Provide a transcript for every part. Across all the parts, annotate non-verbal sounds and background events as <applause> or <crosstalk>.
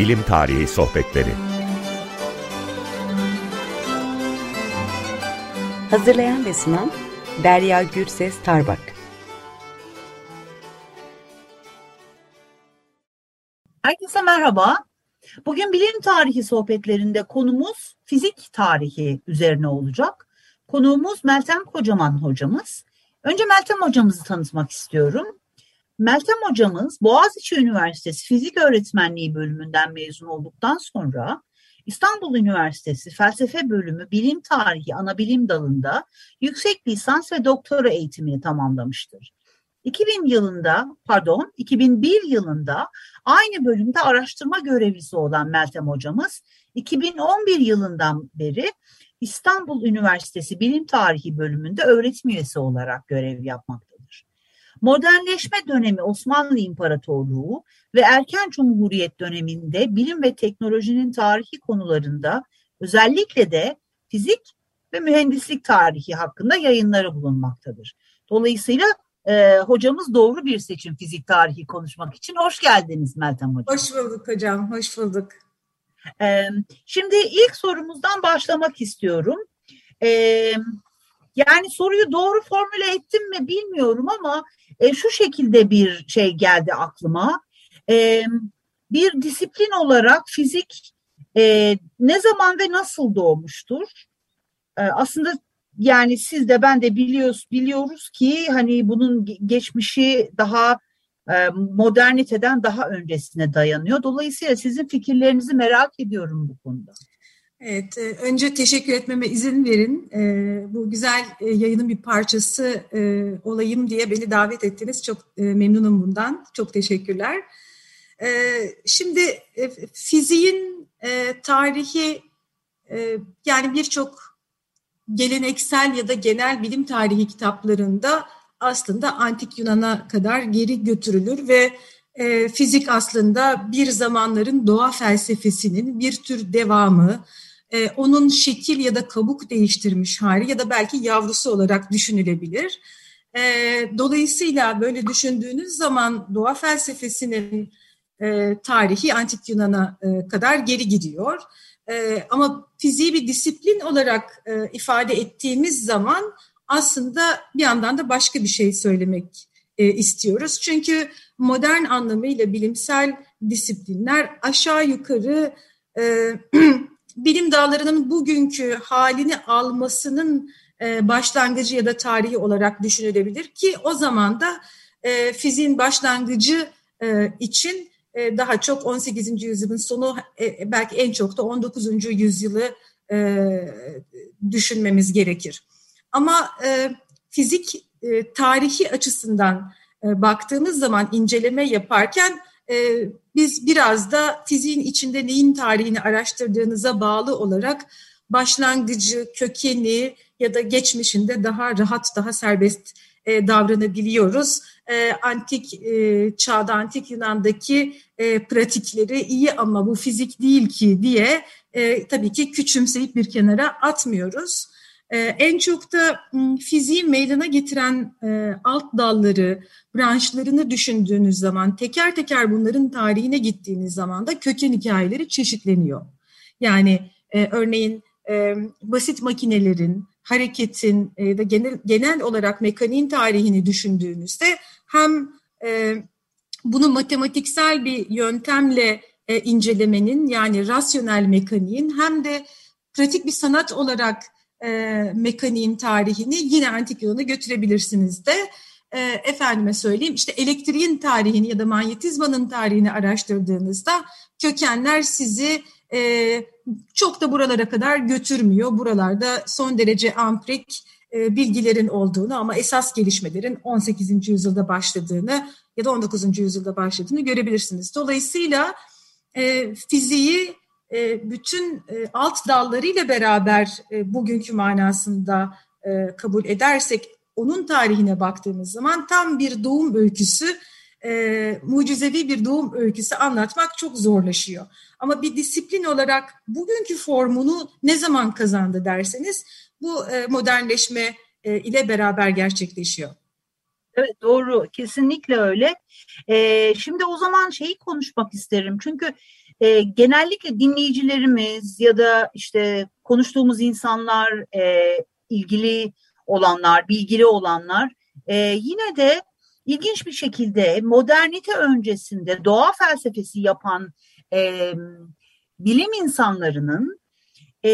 Bilim Tarihi Sohbetleri Hazırlayan ve sunan Derya Gürses Tarbak Herkese merhaba. Bugün bilim tarihi sohbetlerinde konumuz fizik tarihi üzerine olacak. Konuğumuz Meltem Kocaman hocamız. Önce Meltem hocamızı tanıtmak istiyorum. Meltem hocamız Boğaziçi Üniversitesi Fizik Öğretmenliği bölümünden mezun olduktan sonra İstanbul Üniversitesi Felsefe Bölümü Bilim Tarihi Anabilim Dalı'nda yüksek lisans ve doktora eğitimini tamamlamıştır. 2000 yılında, pardon, 2001 yılında aynı bölümde araştırma görevlisi olan Meltem hocamız 2011 yılından beri İstanbul Üniversitesi Bilim Tarihi bölümünde öğretim üyesi olarak görev yapmaktadır. Modernleşme dönemi Osmanlı İmparatorluğu ve erken Cumhuriyet döneminde bilim ve teknolojinin tarihi konularında özellikle de fizik ve mühendislik tarihi hakkında yayınları bulunmaktadır. Dolayısıyla e, hocamız doğru bir seçim fizik tarihi konuşmak için. Hoş geldiniz Meltem Hocam. Hoş bulduk hocam, hoş bulduk. E, şimdi ilk sorumuzdan başlamak istiyorum. E, yani soruyu doğru formüle ettim mi bilmiyorum ama e, şu şekilde bir şey geldi aklıma. E, bir disiplin olarak fizik e, ne zaman ve nasıl doğmuştur? E, aslında yani siz de ben de biliyoruz biliyoruz ki hani bunun geçmişi daha e, moderniteden daha öncesine dayanıyor. Dolayısıyla sizin fikirlerinizi merak ediyorum bu konuda. Evet, e, önce teşekkür etmeme izin verin. E, bu güzel yayının bir parçası olayım diye beni davet ettiniz. Çok memnunum bundan. Çok teşekkürler. Şimdi fiziğin tarihi yani birçok geleneksel ya da genel bilim tarihi kitaplarında aslında antik Yunan'a kadar geri götürülür ve e, fizik aslında bir zamanların doğa felsefesinin bir tür devamı, e, onun şekil ya da kabuk değiştirmiş hali ya da belki yavrusu olarak düşünülebilir. E, dolayısıyla böyle düşündüğünüz zaman doğa felsefesinin e, tarihi antik Yunan'a e, kadar geri gidiyor. E, ama fiziği bir disiplin olarak e, ifade ettiğimiz zaman aslında bir yandan da başka bir şey söylemek e, istiyoruz. Çünkü modern anlamıyla bilimsel disiplinler aşağı yukarı e, <clears throat> bilim dallarının bugünkü halini almasının e, başlangıcı ya da tarihi olarak düşünülebilir ki o zaman da e, fiziğin başlangıcı e, için e, daha çok 18. yüzyılın sonu belki en çok da 19. yüzyılı düşünmemiz gerekir. Ama fizik tarihi açısından baktığımız zaman inceleme yaparken biz biraz da fiziğin içinde neyin tarihini araştırdığınıza bağlı olarak başlangıcı, kökeni ya da geçmişinde daha rahat, daha serbest davranabiliyoruz e, antik e, çağda, antik Yunan'daki e, pratikleri iyi ama bu fizik değil ki diye e, tabii ki küçümseyip bir kenara atmıyoruz. E, en çok da fiziği meydana getiren e, alt dalları, branşlarını düşündüğünüz zaman, teker teker bunların tarihine gittiğiniz zaman da köken hikayeleri çeşitleniyor. Yani e, örneğin e, basit makinelerin, hareketin e, da genel, genel olarak mekaniğin tarihini düşündüğünüzde hem bunu matematiksel bir yöntemle incelemenin yani rasyonel mekaniğin hem de pratik bir sanat olarak e, mekaniğin tarihini yine antik Yunan'a götürebilirsiniz de. E, efendime söyleyeyim işte elektriğin tarihini ya da manyetizmanın tarihini araştırdığınızda kökenler sizi e, çok da buralara kadar götürmüyor. Buralarda son derece amprik e, bilgilerin olduğunu ama esas gelişmelerin 18. yüzyılda başladığını ya da 19. yüzyılda başladığını görebilirsiniz. Dolayısıyla e, fiziği bütün e, alt dallarıyla beraber e, bugünkü manasında e, kabul edersek onun tarihine baktığımız zaman tam bir doğum öyküsü, e, mucizevi bir doğum öyküsü anlatmak çok zorlaşıyor. Ama bir disiplin olarak bugünkü formunu ne zaman kazandı derseniz bu e, modernleşme e, ile beraber gerçekleşiyor. Evet doğru kesinlikle öyle. Ee, şimdi o zaman şeyi konuşmak isterim çünkü e, genellikle dinleyicilerimiz ya da işte konuştuğumuz insanlar, e, ilgili olanlar, bilgili olanlar e, yine de ilginç bir şekilde modernite öncesinde doğa felsefesi yapan e, bilim insanlarının e,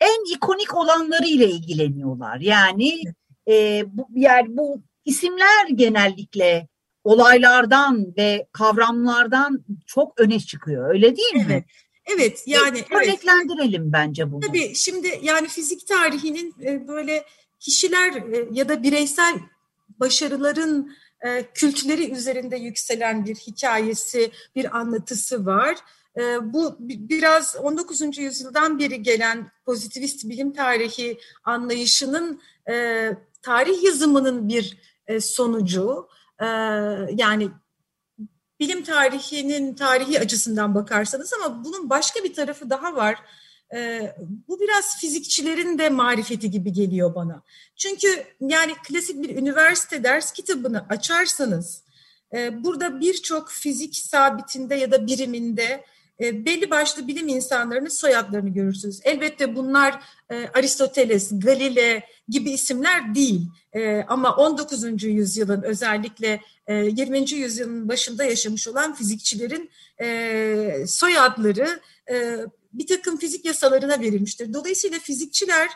en ikonik olanları ile ilgileniyorlar. Yani e, bu, yani bu isimler genellikle olaylardan ve kavramlardan çok öne çıkıyor. Öyle değil evet. mi? Evet yani Bir örneklendirelim evet. bence bunu. Tabii şimdi yani fizik tarihinin e, böyle kişiler e, ya da bireysel başarıların e, kültleri üzerinde yükselen bir hikayesi, bir anlatısı var. Bu biraz 19. yüzyıldan beri gelen pozitivist bilim tarihi anlayışının tarih yazımının bir sonucu. Yani bilim tarihinin tarihi açısından bakarsanız ama bunun başka bir tarafı daha var. Ee, bu biraz fizikçilerin de marifeti gibi geliyor bana. Çünkü yani klasik bir üniversite ders kitabını açarsanız e, burada birçok fizik sabitinde ya da biriminde e, belli başlı bilim insanlarının soyadlarını görürsünüz. Elbette bunlar e, Aristoteles, Galile gibi isimler değil. E, ama 19. yüzyılın özellikle e, 20. yüzyılın başında yaşamış olan fizikçilerin e, soyadları e, bir takım fizik yasalarına verilmiştir. Dolayısıyla fizikçiler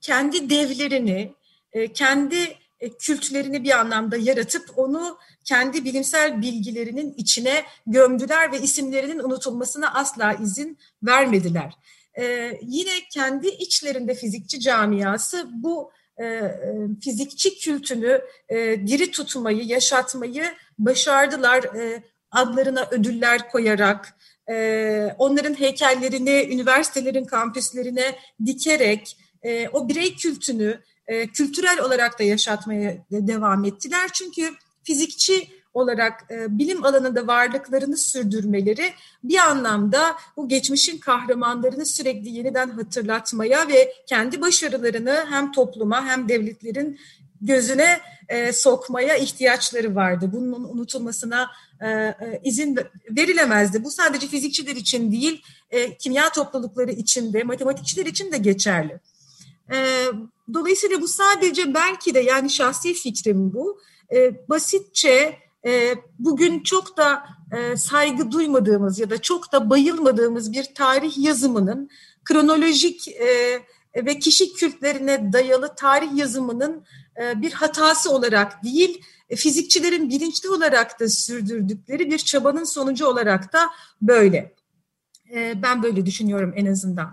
kendi devlerini, e, kendi kültlerini bir anlamda yaratıp onu kendi bilimsel bilgilerinin içine gömdüler ve isimlerinin unutulmasına asla izin vermediler. Ee, yine kendi içlerinde fizikçi camiası bu e, e, fizikçi kültünü e, diri tutmayı, yaşatmayı başardılar. E, adlarına ödüller koyarak, e, onların heykellerini üniversitelerin kampüslerine dikerek, e, o birey kültünü e, kültürel olarak da yaşatmaya devam ettiler. Çünkü fizikçi olarak e, bilim alanında varlıklarını sürdürmeleri bir anlamda bu geçmişin kahramanlarını sürekli yeniden hatırlatmaya ve kendi başarılarını hem topluma hem devletlerin gözüne e, sokmaya ihtiyaçları vardı. Bunun unutulmasına e, e, izin verilemezdi. Bu sadece fizikçiler için değil, e, kimya toplulukları için de, matematikçiler için de geçerli. E, dolayısıyla bu sadece belki de yani şahsi fikrim bu. E, basitçe e, bugün çok da e, saygı duymadığımız ya da çok da bayılmadığımız bir tarih yazımının kronolojik e, ve kişi kültlerine dayalı tarih yazımının e, bir hatası olarak değil, e, fizikçilerin bilinçli olarak da sürdürdükleri bir çabanın sonucu olarak da böyle. Ben böyle düşünüyorum en azından.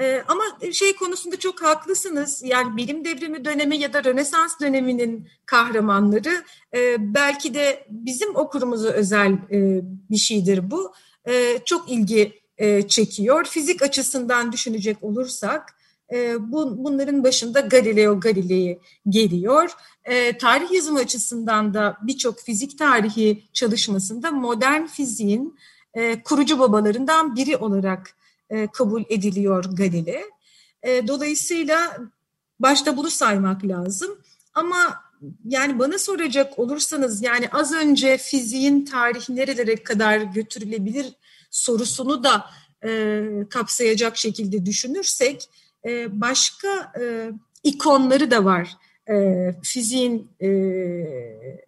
Ee, ama şey konusunda çok haklısınız. Yani bilim devrimi dönemi ya da Rönesans döneminin kahramanları e, belki de bizim okurumuza özel e, bir şeydir bu. E, çok ilgi e, çekiyor. Fizik açısından düşünecek olursak e, bu, bunların başında Galileo Galilei geliyor. E, tarih yazımı açısından da birçok fizik tarihi çalışmasında modern fiziğin e, kurucu babalarından biri olarak e, kabul ediliyor Galile. E, dolayısıyla başta bunu saymak lazım. Ama yani bana soracak olursanız yani az önce fiziğin tarihi nerelere kadar götürülebilir sorusunu da e, kapsayacak şekilde düşünürsek e, başka e, ikonları da var. E, fiziğin e,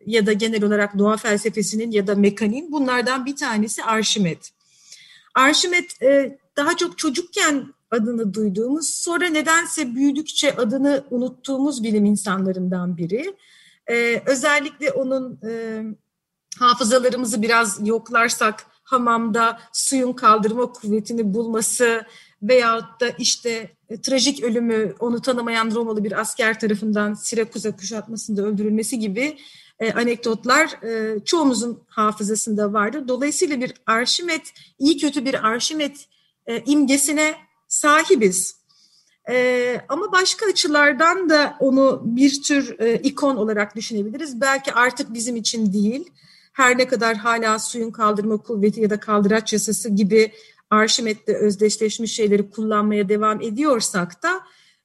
ya da genel olarak doğa felsefesinin ya da mekaniğin bunlardan bir tanesi Arşimet. Arşimet e, daha çok çocukken adını duyduğumuz, sonra nedense büyüdükçe adını unuttuğumuz bilim insanlarından biri. Ee, özellikle onun e, hafızalarımızı biraz yoklarsak hamamda suyun kaldırma kuvvetini bulması veyahut da işte e, trajik ölümü onu tanımayan Romalı bir asker tarafından Sirakuza kuşatmasında öldürülmesi gibi e, anekdotlar e, çoğumuzun hafızasında vardır. Dolayısıyla bir Arşimet, iyi kötü bir Arşimet e, imgesine sahibiz. E, ama başka açılardan da onu bir tür e, ikon olarak düşünebiliriz. Belki artık bizim için değil, her ne kadar hala suyun kaldırma kuvveti ya da kaldıraç yasası gibi Arşimet'le özdeşleşmiş şeyleri kullanmaya devam ediyorsak da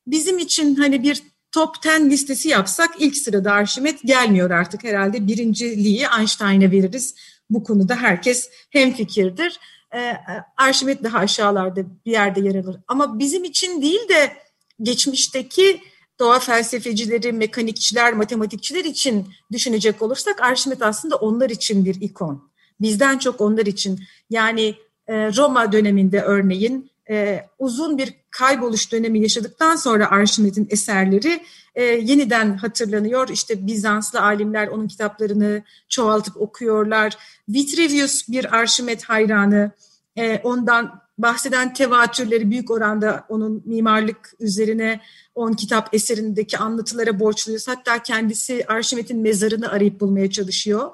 bizim için hani bir top 10 listesi yapsak ilk sırada Arşimet gelmiyor artık herhalde birinciliği Einstein'a veririz. bu konuda herkes hemfikirdir. E, Arşimet daha aşağılarda bir yerde yer alır. Ama bizim için değil de geçmişteki doğa felsefecileri, mekanikçiler, matematikçiler için düşünecek olursak Arşimet aslında onlar için bir ikon. Bizden çok onlar için. Yani e, Roma döneminde örneğin e, uzun bir kayboluş dönemi yaşadıktan sonra Arşimet'in eserleri e, yeniden hatırlanıyor. İşte Bizanslı alimler onun kitaplarını çoğaltıp okuyorlar. Vitruvius bir Arşimet hayranı. E, ondan bahseden tevatürleri büyük oranda onun mimarlık üzerine on kitap eserindeki anlatılara borçluyuz. Hatta kendisi Arşimet'in mezarını arayıp bulmaya çalışıyor.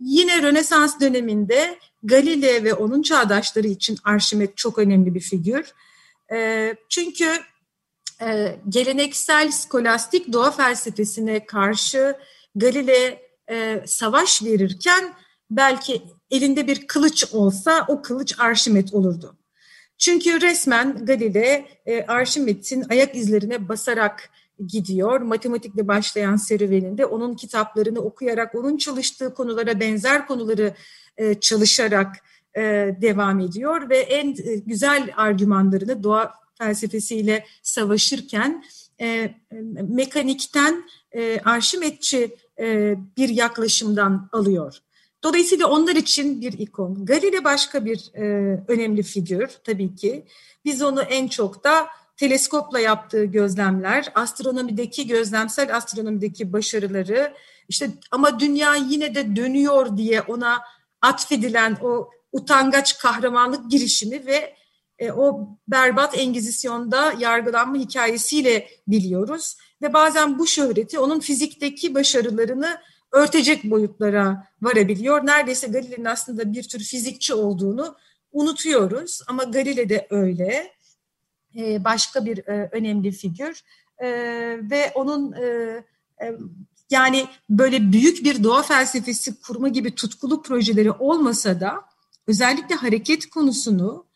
Yine Rönesans döneminde Galile ve onun çağdaşları için Arşimet çok önemli bir figür. Çünkü geleneksel skolastik doğa felsefesine karşı Galile savaş verirken belki elinde bir kılıç olsa o kılıç Arşimet olurdu. Çünkü resmen Galile Arşimet'in ayak izlerine basarak gidiyor. Matematikle başlayan serüveninde onun kitaplarını okuyarak, onun çalıştığı konulara benzer konuları e, çalışarak devam ediyor ve en e, güzel argümanlarını doğa felsefesiyle savaşırken e, mekanikten e, Arşimetçi e, bir yaklaşımdan alıyor. Dolayısıyla onlar için bir ikon. Galile başka bir e, önemli figür tabii ki. Biz onu en çok da teleskopla yaptığı gözlemler, astronomideki gözlemsel astronomideki başarıları, işte ama dünya yine de dönüyor diye ona atfedilen o utangaç kahramanlık girişimi ve e, o berbat engizisyonda yargılanma hikayesiyle biliyoruz. Ve bazen bu şöhreti onun fizikteki başarılarını örtecek boyutlara varabiliyor. Neredeyse Galile'nin aslında bir tür fizikçi olduğunu unutuyoruz ama Galile de öyle. E, başka bir e, önemli figür e, ve onun yani böyle büyük bir doğa felsefesi kurma gibi tutkulu projeleri olmasa da özellikle hareket konusunu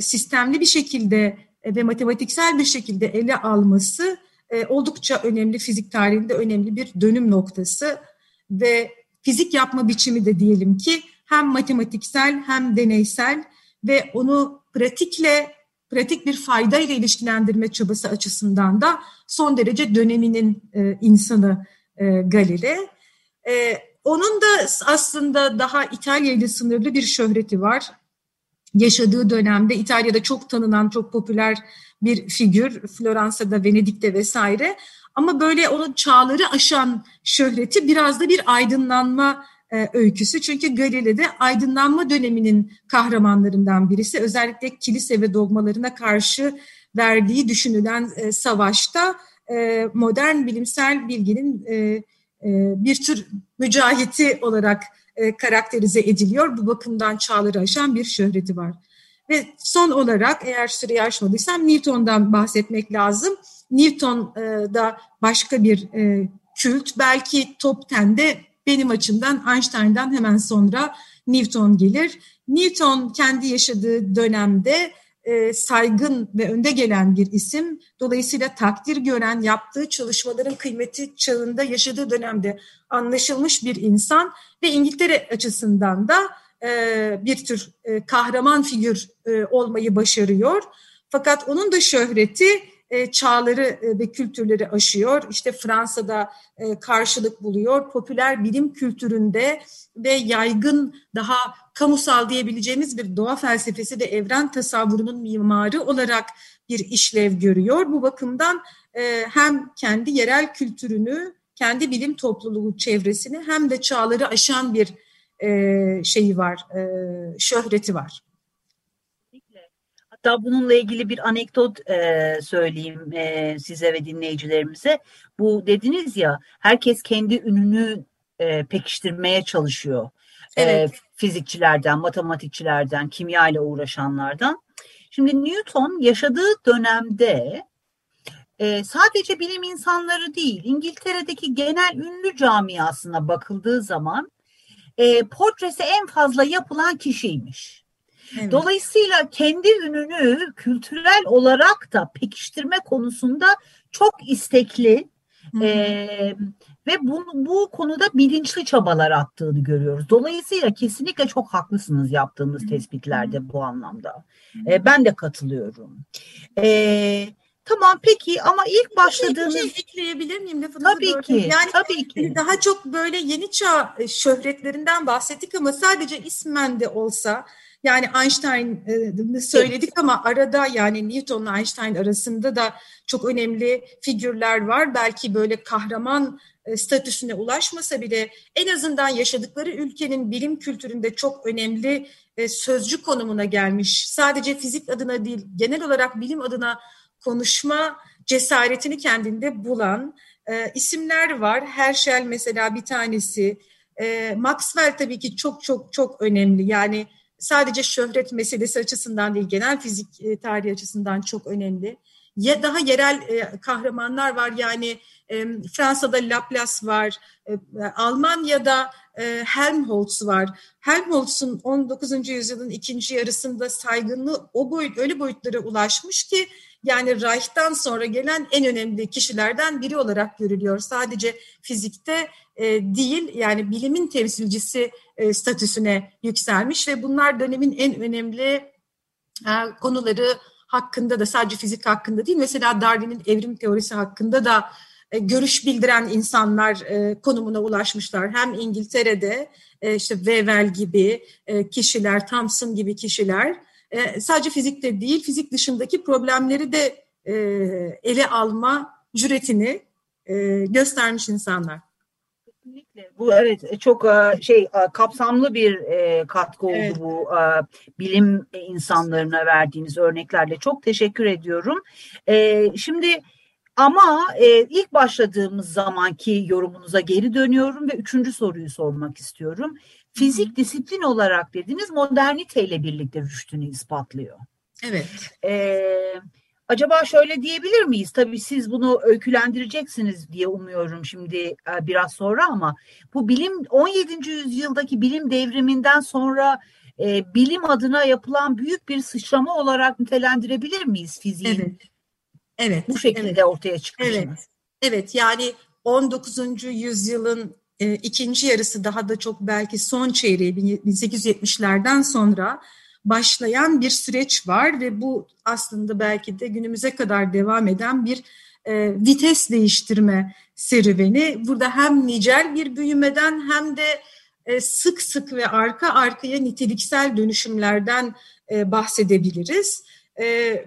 sistemli bir şekilde ve matematiksel bir şekilde ele alması oldukça önemli fizik tarihinde önemli bir dönüm noktası ve fizik yapma biçimi de diyelim ki hem matematiksel hem deneysel ve onu pratikle pratik bir fayda ile ilişkilendirme çabası açısından da son derece döneminin e, insanı e, Galile. E, onun da aslında daha İtalya ile sınırlı bir şöhreti var. Yaşadığı dönemde İtalya'da çok tanınan, çok popüler bir figür. Floransa'da, Venedik'te vesaire. Ama böyle onun çağları aşan şöhreti biraz da bir aydınlanma e, öyküsü. Çünkü Galile'de aydınlanma döneminin kahramanlarından birisi. Özellikle kilise ve dogmalarına karşı verdiği düşünülen e, savaşta e, modern bilimsel bilginin e, bir tür mücahiti olarak e, karakterize ediliyor. Bu bakımdan çağları aşan bir şöhreti var. Ve son olarak eğer süreyi aşmadıysam Newton'dan bahsetmek lazım. Newton e, da başka bir e, kült. Belki top 10'de benim açımdan Einstein'dan hemen sonra Newton gelir. Newton kendi yaşadığı dönemde e, saygın ve önde gelen bir isim. Dolayısıyla takdir gören, yaptığı çalışmaların kıymeti çağında yaşadığı dönemde anlaşılmış bir insan ve İngiltere açısından da e, bir tür e, kahraman figür e, olmayı başarıyor. Fakat onun da şöhreti çağları e, ve kültürleri aşıyor. İşte Fransa'da e, karşılık buluyor. Popüler bilim kültüründe ve yaygın daha kamusal diyebileceğimiz bir doğa felsefesi ve evren tasavvurunun mimarı olarak bir işlev görüyor. Bu bakımdan hem kendi yerel kültürünü, kendi bilim topluluğu çevresini hem de çağları aşan bir şeyi var, şöhreti var. Hatta bununla ilgili bir anekdot e, söyleyeyim e, size ve dinleyicilerimize. Bu dediniz ya herkes kendi ününü e, pekiştirmeye çalışıyor. E, evet. E, fizikçilerden, matematikçilerden, kimya ile uğraşanlardan. Şimdi Newton yaşadığı dönemde e, sadece bilim insanları değil, İngiltere'deki genel ünlü camiasına bakıldığı zaman e, portresi en fazla yapılan kişiymiş. Evet. Dolayısıyla kendi ününü kültürel olarak da pekiştirme konusunda çok istekli Ee, ve bu, bu konuda bilinçli çabalar attığını görüyoruz. Dolayısıyla kesinlikle çok haklısınız yaptığımız tespitlerde bu anlamda. Ee, ben de katılıyorum. Ee, Tamam peki ama ilk başladığınız... Bir şey ekleyebilir miyim lafınızı? Tabii ki. Yani tabii ki. Daha çok böyle yeni çağ e, şöhretlerinden bahsettik ama sadece ismen de olsa yani Einstein'ı söyledik evet. ama arada yani Newton'la Einstein arasında da çok önemli figürler var. Belki böyle kahraman e, statüsüne ulaşmasa bile en azından yaşadıkları ülkenin bilim kültüründe çok önemli e, sözcü konumuna gelmiş. Sadece fizik adına değil genel olarak bilim adına konuşma cesaretini kendinde bulan e, isimler var. Herschel mesela bir tanesi. E, Maxwell tabii ki çok çok çok önemli. Yani sadece şöhret meselesi açısından değil, genel fizik e, tarihi açısından çok önemli. Ya daha yerel e, kahramanlar var. Yani e, Fransa'da Laplace var, Almanya'da Helmholtz var. Helmholtz'un 19. yüzyılın ikinci yarısında saygınlığı o boyut öyle boyutlara ulaşmış ki yani Reich'tan sonra gelen en önemli kişilerden biri olarak görülüyor. Sadece fizikte e, değil yani bilimin temsilcisi e, statüsüne yükselmiş ve bunlar dönemin en önemli e, konuları hakkında da sadece fizik hakkında değil mesela Darwin'in evrim teorisi hakkında da e, görüş bildiren insanlar e, konumuna ulaşmışlar. Hem İngiltere'de e, işte Weyl gibi kişiler, Thomson gibi kişiler e, sadece fizikte değil, fizik dışındaki problemleri de e, ele alma cüretini e, göstermiş insanlar. Kesinlikle. Bu evet çok şey kapsamlı bir katkı oldu evet. bu bilim insanlarına verdiğiniz örneklerle. Çok teşekkür ediyorum. Şimdi ama ilk başladığımız zamanki yorumunuza geri dönüyorum ve üçüncü soruyu sormak istiyorum fizik disiplin olarak dediğiniz moderniteyle birlikte rüştünü ispatlıyor. Evet. Ee, acaba şöyle diyebilir miyiz? Tabii siz bunu öykülendireceksiniz diye umuyorum şimdi e, biraz sonra ama bu bilim 17. yüzyıldaki bilim devriminden sonra e, bilim adına yapılan büyük bir sıçrama olarak nitelendirebilir miyiz fiziğin? Evet. Evet. Bu şekilde evet. ortaya çıkışını. Evet. Evet yani 19. yüzyılın e, ikinci yarısı daha da çok belki son çeyreği 1870'lerden sonra başlayan bir süreç var ve bu aslında belki de günümüze kadar devam eden bir e, vites değiştirme serüveni. Burada hem nicel bir büyümeden hem de e, sık sık ve arka arkaya niteliksel dönüşümlerden e, bahsedebiliriz. E,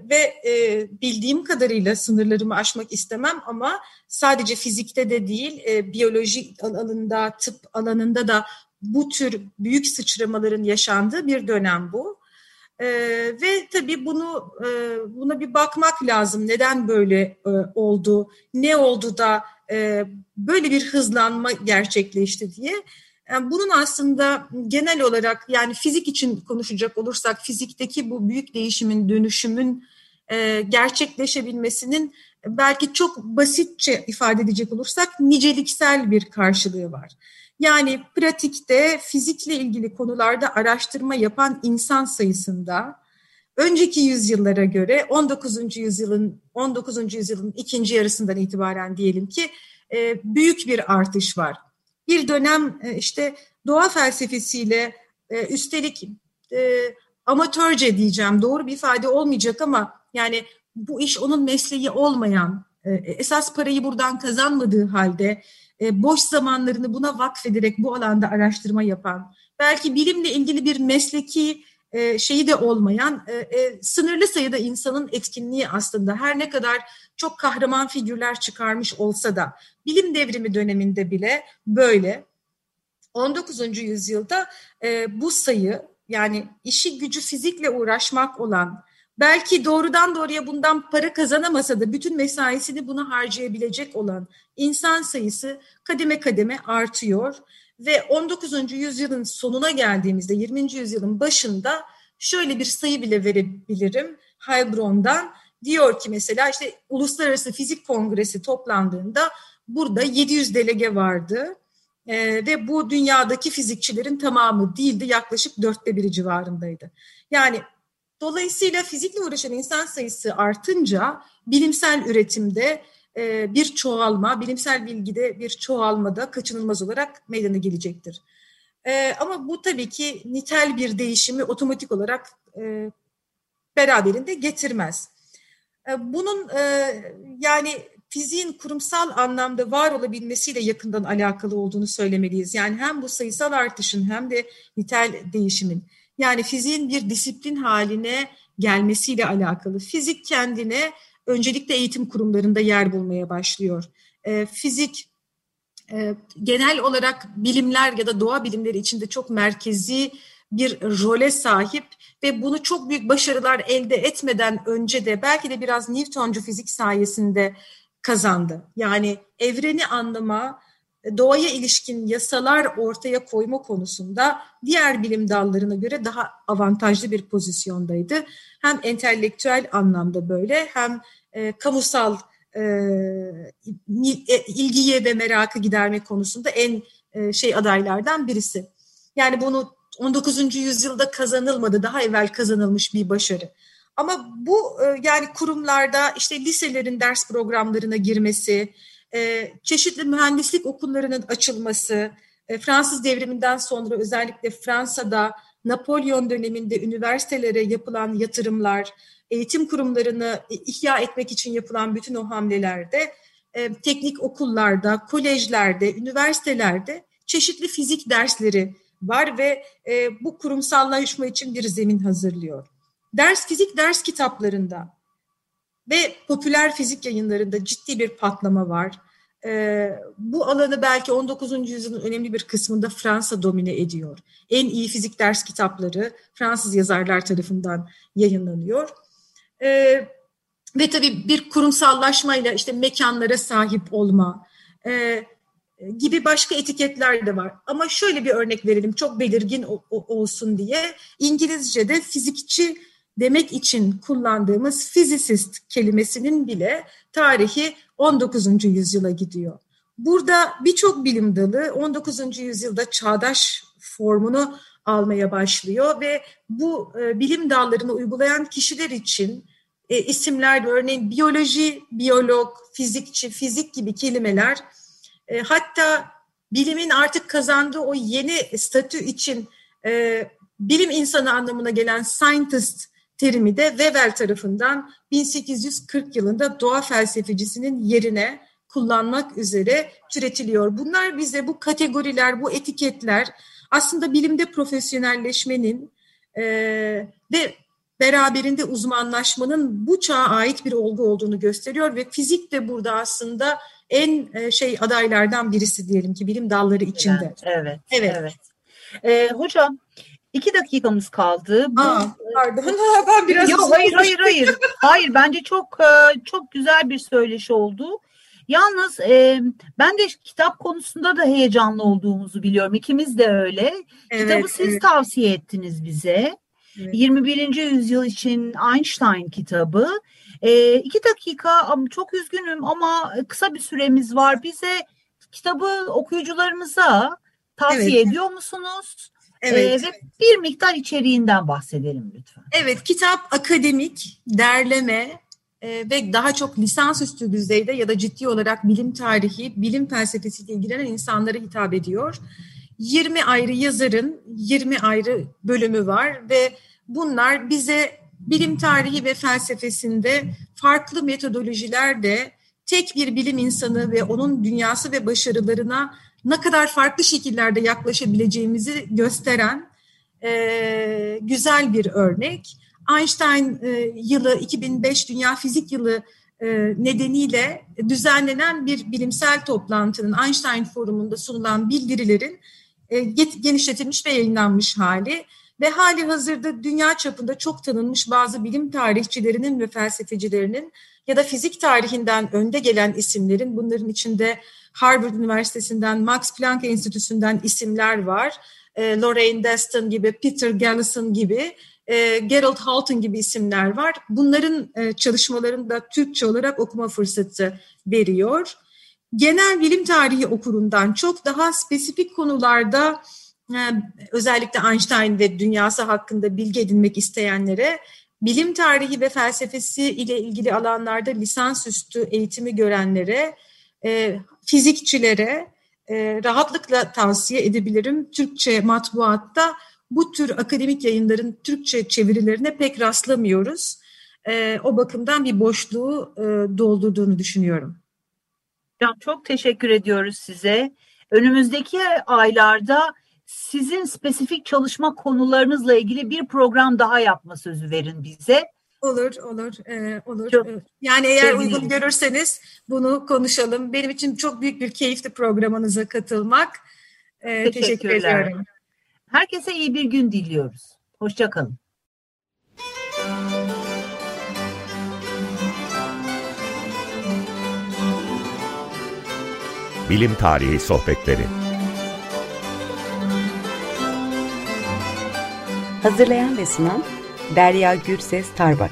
ve e, bildiğim kadarıyla sınırlarımı aşmak istemem ama sadece fizikte de değil, e, biyoloji alanında, tıp alanında da bu tür büyük sıçramaların yaşandığı bir dönem bu. E, ve tabii bunu e, buna bir bakmak lazım. Neden böyle e, oldu? Ne oldu da e, böyle bir hızlanma gerçekleşti diye. Yani bunun aslında genel olarak yani fizik için konuşacak olursak fizikteki bu büyük değişimin, dönüşümün e, gerçekleşebilmesinin belki çok basitçe ifade edecek olursak niceliksel bir karşılığı var. Yani pratikte fizikle ilgili konularda araştırma yapan insan sayısında önceki yüzyıllara göre 19. yüzyılın 19. yüzyılın ikinci yarısından itibaren diyelim ki e, büyük bir artış var. Bir dönem e, işte doğa felsefesiyle e, üstelik amatörce diyeceğim doğru bir ifade olmayacak ama yani bu iş onun mesleği olmayan, e, esas parayı buradan kazanmadığı halde e, boş zamanlarını buna vakfederek bu alanda araştırma yapan, belki bilimle ilgili bir mesleki e, şeyi de olmayan sınırlı sayıda insanın etkinliği aslında. Her ne kadar çok kahraman figürler çıkarmış olsa da bilim devrimi döneminde bile böyle 19. yüzyılda bu sayı yani işi gücü fizikle uğraşmak olan belki doğrudan doğruya bundan para kazanamasa da bütün mesaisini buna harcayabilecek olan insan sayısı kademe kademe artıyor ve 19. yüzyılın sonuna geldiğimizde 20. yüzyılın başında şöyle bir sayı bile verebilirim Heilbronn'dan diyor ki mesela işte Uluslararası Fizik Kongresi toplandığında burada 700 delege vardı ee, ve bu dünyadaki fizikçilerin tamamı değildi yaklaşık dörtte biri civarındaydı. Yani Dolayısıyla fizikle uğraşan insan sayısı artınca bilimsel üretimde e, bir çoğalma, bilimsel bilgide bir çoğalmada kaçınılmaz olarak meydana gelecektir. E, ama bu tabii ki nitel bir değişimi otomatik olarak e, beraberinde getirmez. E, bunun e, yani fiziğin kurumsal anlamda var olabilmesiyle yakından alakalı olduğunu söylemeliyiz. Yani hem bu sayısal artışın hem de nitel değişimin. Yani fiziğin bir disiplin haline gelmesiyle alakalı. Fizik kendine öncelikle eğitim kurumlarında yer bulmaya başlıyor. E, fizik e, genel olarak bilimler ya da doğa bilimleri içinde çok merkezi bir role sahip ve bunu çok büyük başarılar elde etmeden önce de belki de biraz Newtoncu fizik sayesinde kazandı. Yani evreni anlama, doğaya ilişkin yasalar ortaya koyma konusunda diğer bilim dallarına göre daha avantajlı bir pozisyondaydı. Hem entelektüel anlamda böyle hem e, kamusal e, e ilgiye ve merakı giderme konusunda en e, şey adaylardan birisi. Yani bunu 19. yüzyılda kazanılmadı, daha evvel kazanılmış bir başarı. Ama bu e, yani kurumlarda işte liselerin ders programlarına girmesi, e, çeşitli mühendislik okullarının açılması, e, Fransız devriminden sonra özellikle Fransa'da Napolyon döneminde üniversitelere yapılan yatırımlar, eğitim kurumlarını ihya etmek için yapılan bütün o hamlelerde teknik okullarda, kolejlerde, üniversitelerde çeşitli fizik dersleri var ve bu kurumsallaşma için bir zemin hazırlıyor. Ders fizik ders kitaplarında ve popüler fizik yayınlarında ciddi bir patlama var. Ee, bu alanı belki 19. yüzyılın önemli bir kısmında Fransa domine ediyor. En iyi fizik ders kitapları Fransız yazarlar tarafından yayınlanıyor. Ee, ve tabii bir kurumsallaşmayla işte mekanlara sahip olma e, gibi başka etiketler de var. Ama şöyle bir örnek verelim çok belirgin o, o, olsun diye. İngilizce'de fizikçi demek için kullandığımız physicist kelimesinin bile tarihi 19. yüzyıla gidiyor. Burada birçok bilim dalı 19. yüzyılda çağdaş formunu almaya başlıyor ve bu e, bilim dallarını uygulayan kişiler için e, isimler örneğin biyoloji, biyolog, fizikçi, fizik gibi kelimeler e, hatta bilimin artık kazandığı o yeni statü için e, bilim insanı anlamına gelen scientist terimi de Weber tarafından 1840 yılında doğa felsefecisinin yerine kullanmak üzere türetiliyor. Bunlar bize bu kategoriler, bu etiketler aslında bilimde profesyonelleşmenin e, ve beraberinde uzmanlaşmanın bu çağa ait bir olgu olduğunu gösteriyor ve fizik de burada aslında en e, şey adaylardan birisi diyelim ki bilim dalları içinde. Evet, evet. evet. Ee, hocam İki dakikamız kaldı. Bu, Aa, pardon. <laughs> ben biraz Yok, hayır hayır hayır. <laughs> hayır bence çok e, çok güzel bir söyleşi oldu. Yalnız e, ben de kitap konusunda da heyecanlı olduğumuzu biliyorum. İkimiz de öyle. Evet, Kitabı siz evet. tavsiye ettiniz bize. Evet. 21. yüzyıl için Einstein kitabı. E, iki dakika çok üzgünüm ama kısa bir süremiz var. Bize kitabı okuyucularımıza tavsiye evet. ediyor musunuz? Evet. Ee, ve bir miktar içeriğinden bahsedelim lütfen. Evet, kitap akademik, derleme e, ve daha çok lisansüstü düzeyde ya da ciddi olarak bilim tarihi, bilim felsefesiyle ilgilenen insanlara hitap ediyor. 20 ayrı yazarın 20 ayrı bölümü var ve bunlar bize bilim tarihi ve felsefesinde farklı metodolojilerde tek bir bilim insanı ve onun dünyası ve başarılarına ne kadar farklı şekillerde yaklaşabileceğimizi gösteren e, güzel bir örnek. Einstein e, yılı 2005 Dünya Fizik Yılı e, nedeniyle düzenlenen bir bilimsel toplantının Einstein Forumu'nda sunulan bildirilerin e, genişletilmiş ve yayınlanmış hali ve hali hazırda dünya çapında çok tanınmış bazı bilim tarihçilerinin ve felsefecilerinin ya da fizik tarihinden önde gelen isimlerin bunların içinde Harvard Üniversitesi'nden, Max Planck Enstitüsü'nden isimler var. E, Lorraine Deston gibi, Peter Gallison gibi, e, Gerald Halton gibi isimler var. Bunların e, çalışmalarını da Türkçe olarak okuma fırsatı veriyor. Genel bilim tarihi okurundan çok daha spesifik konularda e, özellikle Einstein ve dünyası hakkında bilgi edinmek isteyenlere bilim tarihi ve felsefesi ile ilgili alanlarda lisansüstü eğitimi görenlere, e, fizikçilere e, rahatlıkla tavsiye edebilirim. Türkçe matbuatta bu tür akademik yayınların Türkçe çevirilerine pek rastlamıyoruz. E, o bakımdan bir boşluğu e, doldurduğunu düşünüyorum. Çok teşekkür ediyoruz size. Önümüzdeki aylarda sizin spesifik çalışma konularınızla ilgili bir program daha yapma sözü verin bize. Olur, olur, e, olur. Çok yani eğer sevinirim. uygun görürseniz bunu konuşalım. Benim için çok büyük bir keyifli programınıza katılmak. E, teşekkür ediyorum. Herkese iyi bir gün diliyoruz. Hoşçakalın. Bilim Tarihi Sohbetleri Hazırlayan ve sunan Derya Gürses Tarbak